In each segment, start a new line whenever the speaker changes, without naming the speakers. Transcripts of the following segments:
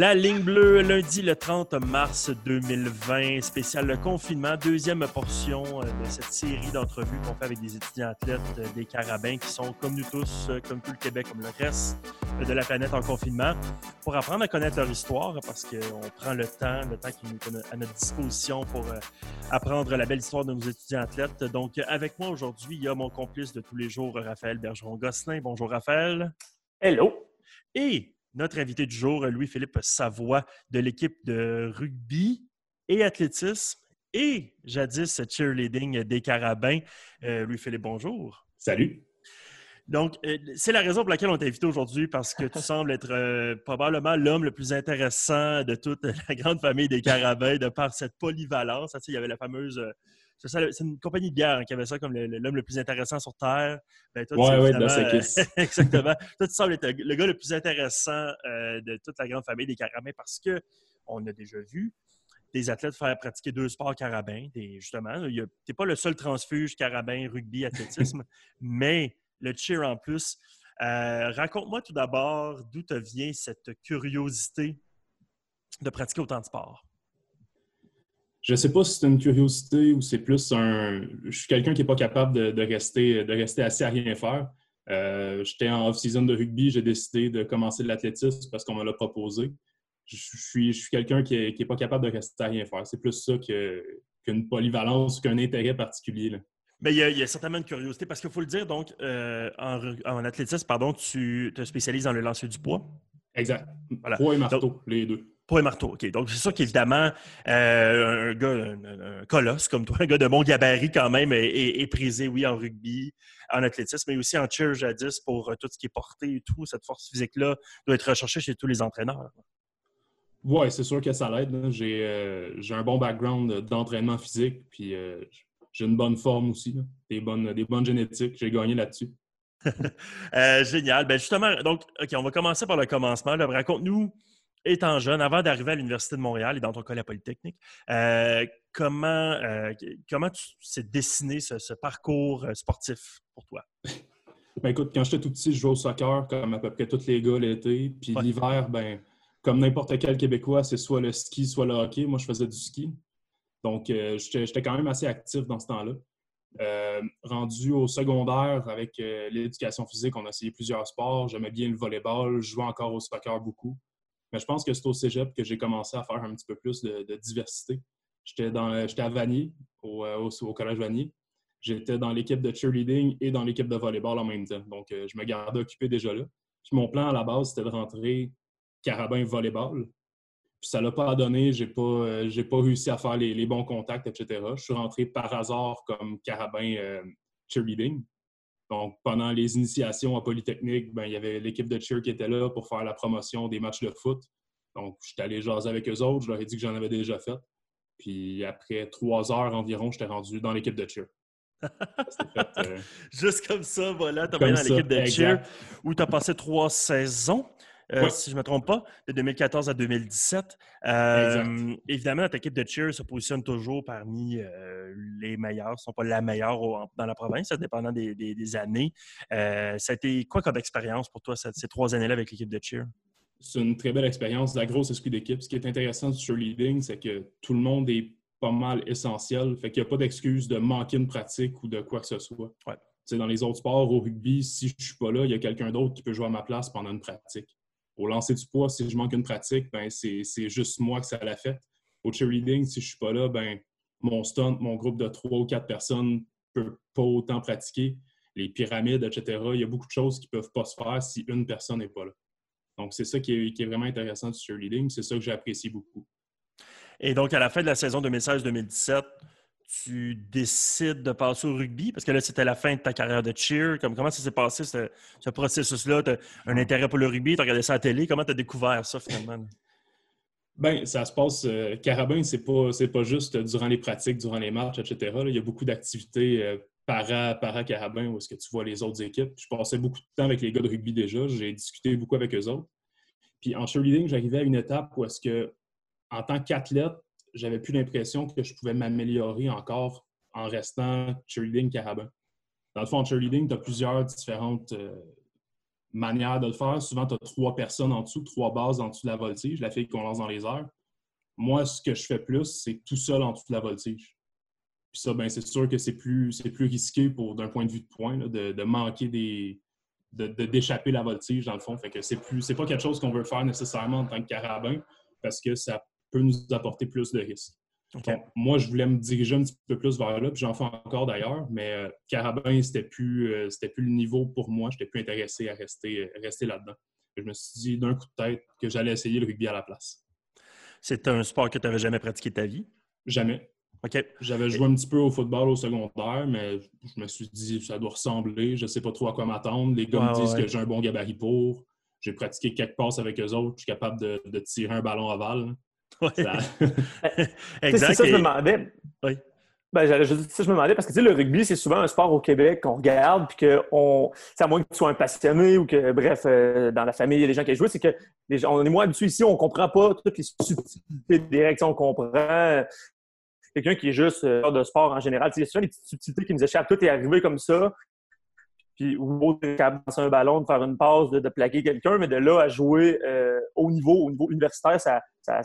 La ligne bleue, lundi le 30 mars 2020, spécial le confinement, deuxième portion euh, de cette série d'entrevues qu'on fait avec des étudiants athlètes euh, des Carabins qui sont, comme nous tous, euh, comme tout le Québec, comme le reste de la planète en confinement, pour apprendre à connaître leur histoire, parce qu'on prend le temps, le temps qui nous est à notre disposition pour apprendre la belle histoire de nos étudiants athlètes. Donc, avec moi aujourd'hui, il y a mon complice de tous les jours, Raphaël Bergeron-Gosselin. Bonjour, Raphaël.
Hello.
Et notre invité du jour, Louis-Philippe Savoie, de l'équipe de rugby et athlétisme et jadis cheerleading des Carabins. Euh, Louis-Philippe, bonjour.
Salut.
Donc, euh, c'est la raison pour laquelle on t'a invité aujourd'hui, parce que tu sembles être euh, probablement l'homme le plus intéressant de toute la grande famille des Carabins, de par cette polyvalence. il y avait la fameuse c'est une compagnie de bière hein, qui avait ça comme l'homme le, plus intéressant sur Terre.
Ben, oui, oui, dans
Exactement. toi, tu sembles être le gars le plus intéressant euh, de toute la grande famille des carabins parce qu'on a déjà vu des athlètes faire pratiquer deux sports carabins. justement, tu n'es pas le seul transfuge carabin, rugby, athlétisme, mais le cheer en plus. Euh, raconte-moi tout d'abord d'où te vient cette curiosité de pratiquer autant de sports.
Je ne sais pas si c'est une curiosité ou c'est plus un. Je suis quelqu'un qui n'est pas capable de, rester, de rester à rien faire. Euh, j'étais en off-season de rugby, j'ai décidé de commencer l'athlétisme parce qu'on me l'a proposé. Je, suis, quelqu'un qui n'est pas capable de rester à rien faire. C'est plus ça qu'une polyvalence, qu'un intérêt particulier.
Mais il y, a, certainement une curiosité parce qu'il faut le dire, donc, euh, en, athlétisme, pardon, tu te spécialises dans le lancer du poids?
Exact. Poids et marteau, les deux.
Pour et marteau, OK. Donc, c'est sûr qu'évidemment, euh, un gars, un, colosse comme toi, un gars de bon gabarit quand même, est, prisé, oui, en rugby, en athlétisme, mais aussi en cheer jadis pour euh, tout ce qui est porté et tout. Cette force physique-là doit être recherchée chez tous les entraîneurs.
Oui, c'est sûr que ça l'aide. Euh, j'ai un bon background d'entraînement physique, puis j'ai une bonne forme aussi, des, bonnes, des bonnes génétiques. J'ai gagné là-dessus.
génial. Ben justement, donc, OK, on va commencer par le commencement. Raconte-nous étant jeune, avant d'arriver à l'Université de Montréal et dans ton la Polytechnique, euh, comment, euh, comment s'est dessiné ce, parcours euh, sportif pour toi?
Ben écoute, quand j'étais tout petit, je jouais au soccer comme à peu près tous les gars l'été. Puis l'hiver, ben, comme n'importe quel Québécois, c'est soit le ski, soit le hockey. Moi, je faisais du ski. Donc, j'étais quand même assez actif dans ce temps-là. Rendu au secondaire avec l'éducation physique, on a essayé plusieurs sports. J'aimais bien le volleyball, je jouais encore au soccer beaucoup. Mais je pense que c'est au cégep que j'ai commencé à faire un petit peu plus de, diversité. J'étais à Vanier, euh, au, Collège Vanier. J'étais dans l'équipe de cheerleading et dans l'équipe de volleyball en même temps. Donc, euh, je me gardais occupé déjà là. Puis mon plan à la base, c'était de rentrer carabin volleyball. Puis ça l'a pas donné. Je n'ai pas, euh, pas réussi à faire les, bons contacts, etc. Je suis rentré par hasard comme carabin cheerleading. Donc, pendant les initiations à Polytechnique, ben, il y avait l'équipe de cheer qui était là pour faire la promotion des matchs de foot. Donc, j'étais allé jaser avec eux autres. Je leur ai dit que j'en avais déjà fait. Puis après trois heures environ, j'étais rendu dans l'équipe de cheer.
Euh, Juste comme ça, voilà, tu as dans l'équipe de cheer où tu as passé trois saisons. Euh, si je ne me trompe pas, de 2014 à 2017. Euh, évidemment, notre équipe de cheer se positionne toujours parmi euh, les meilleurs, ce ne sont pas la meilleure dans la province, ça dépendant des, des, années. ça a été quoi comme expérience pour toi ces trois années-là avec l'équipe de cheer?
C'est une très belle expérience, la grosse esprit d'équipe. Ce qui est intéressant du cheerleading, c'est que tout le monde est pas mal essentiel. Fait qu'il n'y a pas d'excuse de manquer une pratique ou de quoi que ce soit.
Ouais.
Dans les autres sports, au rugby, si je ne suis pas là, il y a quelqu'un d'autre qui peut jouer à ma place pendant une pratique. Au lancer du poids, si je manque une pratique, ben c'est juste moi que ça l'a fait. Au cheerleading, si je ne suis pas là, ben mon stunt, mon groupe de trois ou quatre personnes ne peut pas autant pratiquer. Les pyramides, etc. Il y a beaucoup de choses qui ne peuvent pas se faire si une personne n'est pas là. Donc, c'est ça qui est, vraiment intéressant du cheerleading. C'est ça que j'apprécie beaucoup.
Et donc, à la fin de la saison 2016-2017, tu décides de passer au rugby? Parce que là, c'était la fin de ta carrière de cheer. Comme, comment ça s'est passé, ce, processus-là? Tu as un intérêt pour le rugby, tu as regardé ça à la télé. Comment tu as découvert ça finalement?
Bien, ça se passe. Euh, carabin, c'est pas, pas juste durant les pratiques, durant les matchs, etc. il y a beaucoup d'activités euh, para, para carabin où est-ce que tu vois les autres équipes. Je passais beaucoup de temps avec les gars de rugby déjà. J'ai discuté beaucoup avec eux autres. Puis en cheerleading, j'arrivais à une étape où est-ce que, en tant qu'athlète, j'avais plus l'impression que je pouvais m'améliorer encore en restant cheerleading carabin. Dans le fond, en cheerleading, tu as plusieurs différentes, euh, manière de le faire. Souvent, tu as trois personnes en dessous, trois bases en dessous de la voltige, la fille qu'on lance dans les airs. Moi, ce que je fais plus, c'est tout seul en dessous de la voltige. Puis ça, ben, c'est sûr que c'est plus, plus risqué pour d'un point de vue de point, de, manquer des. d'échapper la voltige, dans le fond. Fait que c'est plus. C'est pas quelque chose qu'on veut faire nécessairement en tant que carabin parce que ça peut nous apporter plus de risques. moi, je voulais me diriger un petit peu plus vers là, puis j'en fais encore d'ailleurs, mais euh, carabin, c'était plus, euh, plus le niveau pour moi. Je n'étais plus intéressé à rester, rester là-dedans. Je me suis dit d'un coup de tête que j'allais essayer le rugby à la place.
C'est un sport que tu n'avais jamais pratiqué ta vie?
Jamais. J'avais joué un petit peu au football au secondaire, mais je me suis dit ça doit ressembler. Je ne sais pas trop à quoi m'attendre. Les gars me disent que j'ai un bon gabarit pour. J'ai pratiqué quelques passes avec eux autres. Je suis capable de, tirer un ballon ovale.
exact. C'est ça que je me demandais. Oui. Ben, je, ça, je me demandais parce que le rugby, c'est souvent un sport au Québec qu'on regarde, puis que on, à moins que tu sois un passionné ou que, bref, euh, dans la famille, il y a des gens qui jouent, c'est que les, on est moins habitués ici, on ne comprend pas toutes les subtilités des règles, on comprend quelqu'un qui est juste euh, de sport en général. C'est ça les petites subtilités qui nous échappent. Tout est arrivé comme ça. Puis, ou capable de un ballon, de faire une passe, de, plaquer quelqu'un, mais de là à jouer euh, au niveau, au niveau universitaire, ça, ça,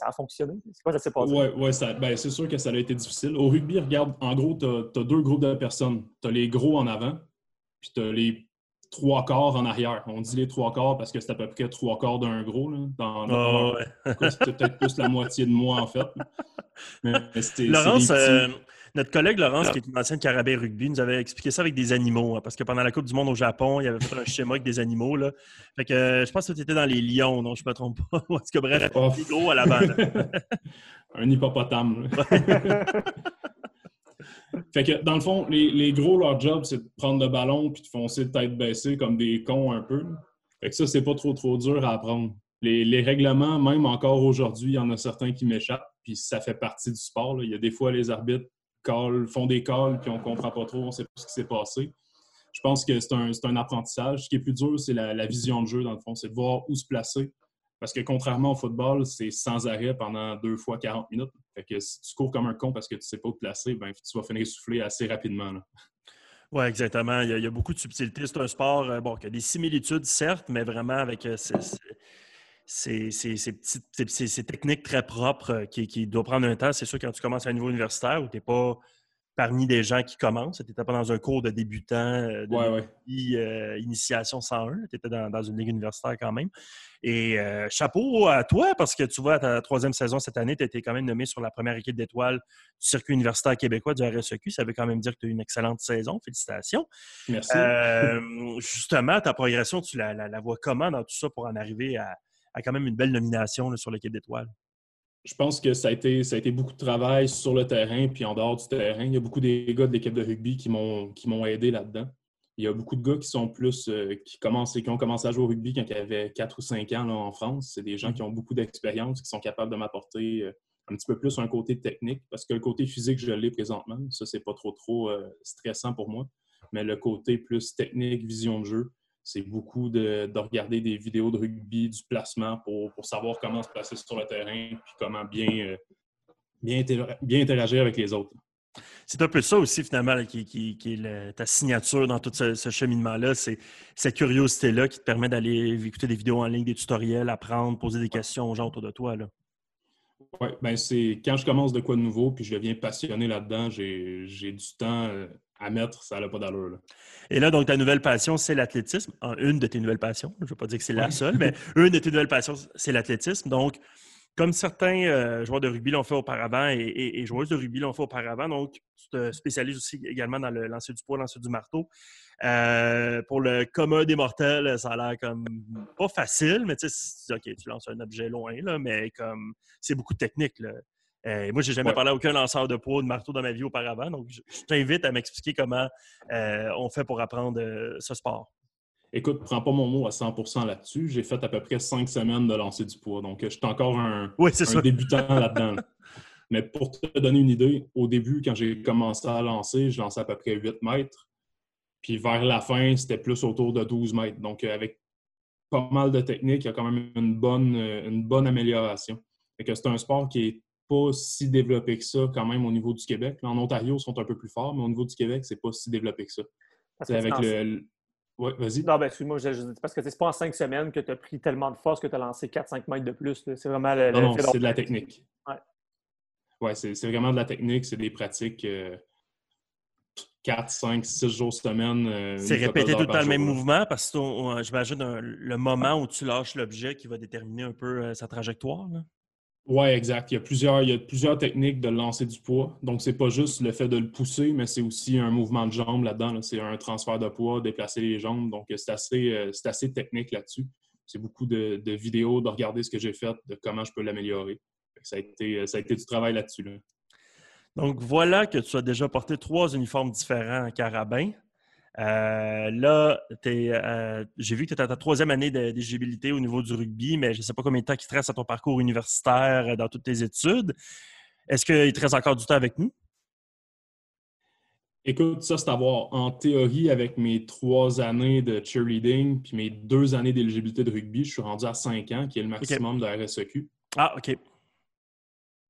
a fonctionné. C'est quoi ça s'est passé?
Oui, ouais, ben, c'est sûr que ça a été difficile. Au rugby, regarde, en gros, tu as, deux groupes de personnes. Tu as les gros en avant, puis tu as les trois quarts en arrière. On dit les trois quarts parce que c'est à peu près trois quarts d'un gros. Là, dans, C'est peut-être plus la moitié de moi, en fait.
Laurence, euh, notre collègue Laurence, ah. qui est une ancienne carabin rugby, nous avait expliqué ça avec des animaux. Hein, parce que pendant la Coupe du Monde au Japon, il y avait fait un schéma avec des animaux. Là. Fait que euh, je pense que tu étais dans les lions, non? Je ne me trompe pas. En tout cas, bref, oh. gros à la base.
un hippopotame. Fait que, dans le fond, les, gros, leur job, c'est de prendre le ballon puis de foncer de tête baissée comme des cons un peu. Fait que ça, c'est pas trop, trop dur à apprendre. Les, règlements, même encore aujourd'hui, il y en a certains qui m'échappent, puis ça fait partie du sport. Il y a des fois, les arbitres font des calls, puis on comprend pas trop, on sait pas ce qui s'est passé. Je pense que c'est un, apprentissage. Ce qui est plus dur, c'est la, vision de jeu, dans le fond. C'est de voir où se placer, parce que contrairement au football, c'est sans arrêt pendant deux fois 40 minutes. Fait que si tu cours comme un con parce que tu ne sais pas où te placer, ben, tu vas finir souffler assez rapidement.
Oui, exactement. Il y, a, beaucoup de subtilité. C'est un sport euh, bon, qui a des similitudes, certes, mais vraiment avec euh, ces, techniques très propres euh, qui, qui doivent prendre un temps. C'est sûr, quand tu commences à un niveau universitaire où tu n'es pas parmi des gens qui commencent. Tu n'étais pas dans un cours de débutant, euh, de euh, initiation 101. Tu étais dans, une ligue universitaire quand même. Et euh, chapeau à toi, parce que tu vois, à ta troisième saison cette année, tu as été quand même nommé sur la première équipe d'étoiles du circuit universitaire québécois du RSEQ. Ça veut quand même dire que tu as eu une excellente saison. Félicitations.
Merci.
justement, ta progression, tu la, vois comment dans tout ça pour en arriver à, quand même une belle nomination sur l'équipe d'étoiles?
je pense que ça a, été, ça a été beaucoup de travail sur le terrain puis en dehors du terrain. Il y a beaucoup des gars de l'équipe de rugby qui m'ont aidé là-dedans. Il y a beaucoup de gars qui sont plus euh, qui commencent qui ont commencé à jouer au rugby quand ils avaient 4 ou 5 ans en France. C'est des gens qui ont beaucoup d'expérience, qui sont capables de m'apporter euh, un petit peu plus un côté technique, parce que le côté physique, je l'ai présentement. Ça, c'est pas trop trop euh, stressant pour moi. Mais le côté plus technique, vision de jeu, c'est beaucoup de, regarder des vidéos de rugby, du placement pour, savoir comment se placer sur le terrain puis comment bien, euh, bien, bien interagir avec les autres.
C'est un peu ça aussi, finalement, qui, est ta signature dans tout ce, cheminement-là. C'est cette curiosité-là qui te permet d'aller écouter des vidéos en ligne, des tutoriels, apprendre, poser des questions aux gens autour de toi.
Oui, ben c'est quand je commence de quoi de nouveau puis je deviens passionné là-dedans, j'ai du temps euh, à mettre, ça n'a pas d'allure.
Et là, donc, ta nouvelle passion, c'est l'athlétisme. Une de tes nouvelles passions. Je ne veux pas dire que c'est la seule, mais une de tes nouvelles passions, c'est l'athlétisme. Donc, comme certains euh, joueurs de rugby l'ont fait auparavant et, joueuses de rugby l'ont fait auparavant, donc tu te spécialises aussi également dans le lancer du poids, lancer du marteau. Euh, pour le commun des mortels, ça a l'air comme pas facile, mais tu sais, OK, tu lances un objet loin, là, mais comme c'est beaucoup de technique. Là. Euh, moi, je n'ai jamais parlé à aucun lanceur de poids ou de marteau dans ma vie auparavant. Donc, je, t'invite à m'expliquer comment euh, on fait pour apprendre euh, ce sport.
Écoute, prends pas mon mot à 100% là-dessus. J'ai fait à peu près cinq semaines de lancer du poids. Donc, je suis encore un, débutant là-dedans. Mais pour te donner une idée, au début, quand j'ai commencé à lancer, je lançais à peu près 8 mètres. Puis vers la fin, c'était plus autour de 12 mètres. Donc, avec pas mal de techniques, il y a quand même une bonne, une bonne amélioration. c'est un sport qui est pas si développé que ça quand même au niveau du Québec. En Ontario, ils sont un peu plus forts, mais au niveau du Québec, c'est pas si développé que ça. C'est avec le, Oui, vas-y.
Non, ben, excuse-moi, parce que c'est pas en cinq semaines que tu as pris tellement de force que tu as lancé 4-5 mètres de plus. C'est vraiment le.
Non, non c'est de la technique. Ouais. Ouais, c'est vraiment de la technique, c'est des pratiques. 4, 5, 6 jours semaine. Euh,
c'est répété tout le temps le même mouvement parce que j'imagine le moment où tu lâches l'objet qui va déterminer un peu euh, sa trajectoire.
Oui, exact. Il y, a plusieurs, il y a plusieurs techniques de lancer du poids. Donc, c'est pas juste le fait de le pousser, mais c'est aussi un mouvement de jambe là-dedans. C'est un transfert de poids, déplacer les jambes. Donc, c'est assez, euh, assez technique là-dessus. C'est beaucoup de, vidéos, de regarder ce que j'ai fait, de comment je peux l'améliorer. Ça, a été, ça a été du travail là-dessus. là
donc, voilà que tu as déjà porté trois uniformes différents en carabin. Euh, là, euh, j'ai vu que tu étais à ta troisième année d'éligibilité au niveau du rugby, mais je ne sais pas combien de temps il te reste à ton parcours universitaire euh, dans toutes tes études. Est-ce qu'il te reste encore du temps avec nous?
Écoute, ça, c'est à voir en théorie avec mes trois années de cheerleading puis mes deux années d'éligibilité de rugby. Je suis rendu à cinq ans, qui est le maximum de la RSEQ.
Ah, OK.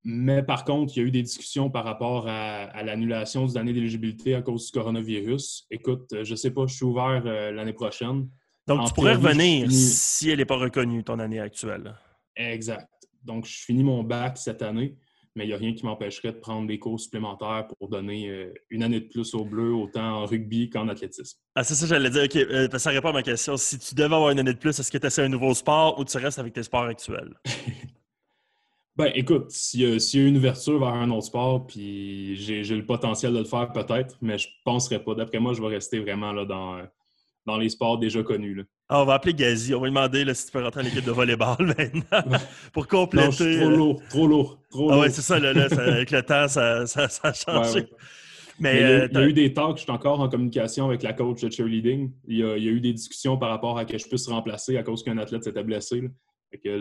Mais par contre, il y a eu des discussions par rapport à, l'annulation des années d'éligibilité à cause du coronavirus. Écoute, je ne sais pas, je suis ouvert euh, l'année prochaine.
Donc, tu pourrais revenir si elle n'est pas reconnue, ton année actuelle.
Exact. Donc, je finis mon bac cette année, mais il n'y a rien qui m'empêcherait de prendre des cours supplémentaires pour donner euh, une année de plus au bleu, autant en rugby qu'en athlétisme.
Ah, c'est ça, j'allais dire. OK, euh, ça répond à ma question. Si tu devais avoir une année de plus, est-ce que tu essaies un nouveau sport ou tu restes avec tes sports actuels?
Ben, écoute, s'il y, a une ouverture vers un autre sport, puis j'ai le potentiel de le faire, peut-être, mais je ne penserais pas. D'après moi, je vais rester vraiment là, dans, dans les sports déjà connus. Là.
Ah, on va appeler Gazi. On va lui demander là, si tu peux rentrer en équipe de volleyball maintenant pour compléter.
trop lourd, trop lourd, trop
ah, ouais, c'est ça, là, avec le temps, ça, ça, a changé.
Mais, il, y a, euh, eu des talks, je suis encore en communication avec la coach de cheerleading. Il y, a, il y a eu des discussions par rapport à que je puisse remplacer à cause qu'un athlète s'était blessé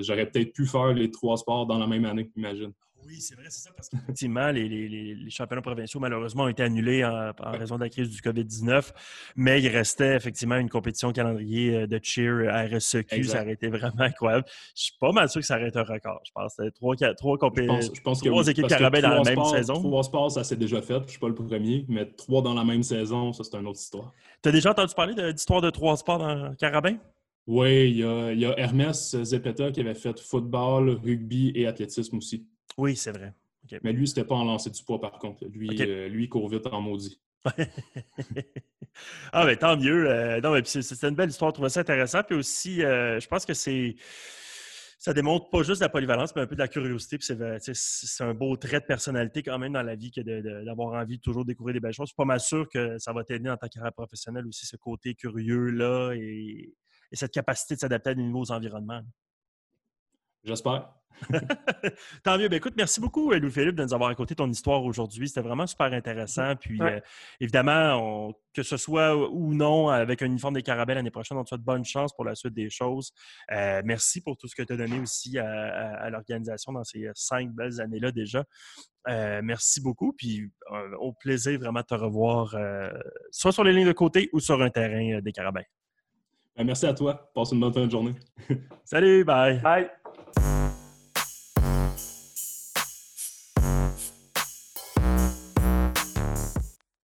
j'aurais peut-être pu faire les trois sports dans la même année, imagine.
Oui, c'est vrai, c'est ça, parce qu'effectivement, les, les, championnats provinciaux, malheureusement, ont été annulés en, raison de la crise du COVID-19, mais il restait effectivement une compétition calendrier euh, de cheer à RSEQ. Ça aurait été vraiment incroyable. Je suis pas mal sûr que ça aurait été un record. Je pense que c'était trois, trois, compétitions, je pense, trois équipes carabins dans la même saison.
Trois sports, ça s'est déjà fait. Je ne suis pas le premier, mais trois dans la même saison, ça, c'est une autre histoire.
Tu as déjà entendu parler d'histoire de trois sports dans carabin?
Oui, il y, a, Hermès Zepeta qui avait fait football, rugby et athlétisme aussi.
Oui, c'est vrai.
Mais lui, c'était pas en lancer du poids, par contre. Lui, euh, lui il court vite en maudit.
ah, mais tant mieux. Euh, non, mais c'était une belle histoire. Je trouvais ça intéressant. Puis aussi, euh, je pense que c'est. Ça démontre pas juste la polyvalence, mais un peu de la curiosité. c'est un beau trait de personnalité quand même dans la vie que d'avoir envie de toujours découvrir des belles choses. Je suis pas mal sûr que ça va t'aider dans ta carrière professionnelle aussi, ce côté curieux-là et et cette capacité de s'adapter à de nouveaux environnements.
J'espère.
Tant mieux. Ben, écoute, merci beaucoup, euh, Louis-Philippe, de nous avoir raconté ton histoire aujourd'hui. C'était vraiment super intéressant. Puis, euh, évidemment, que ce soit ou non avec un uniforme des Carabelles l'année prochaine, on te souhaite bonne chance pour la suite des choses. Euh, merci pour tout ce que tu as donné aussi à, l'organisation dans ces cinq belles années-là déjà. merci beaucoup. Puis, au plaisir vraiment de te revoir, soit sur les lignes de côté ou sur un terrain des Carabins.
Ben, merci à toi. Passe une bonne fin de journée.
Salut, bye.
Bye.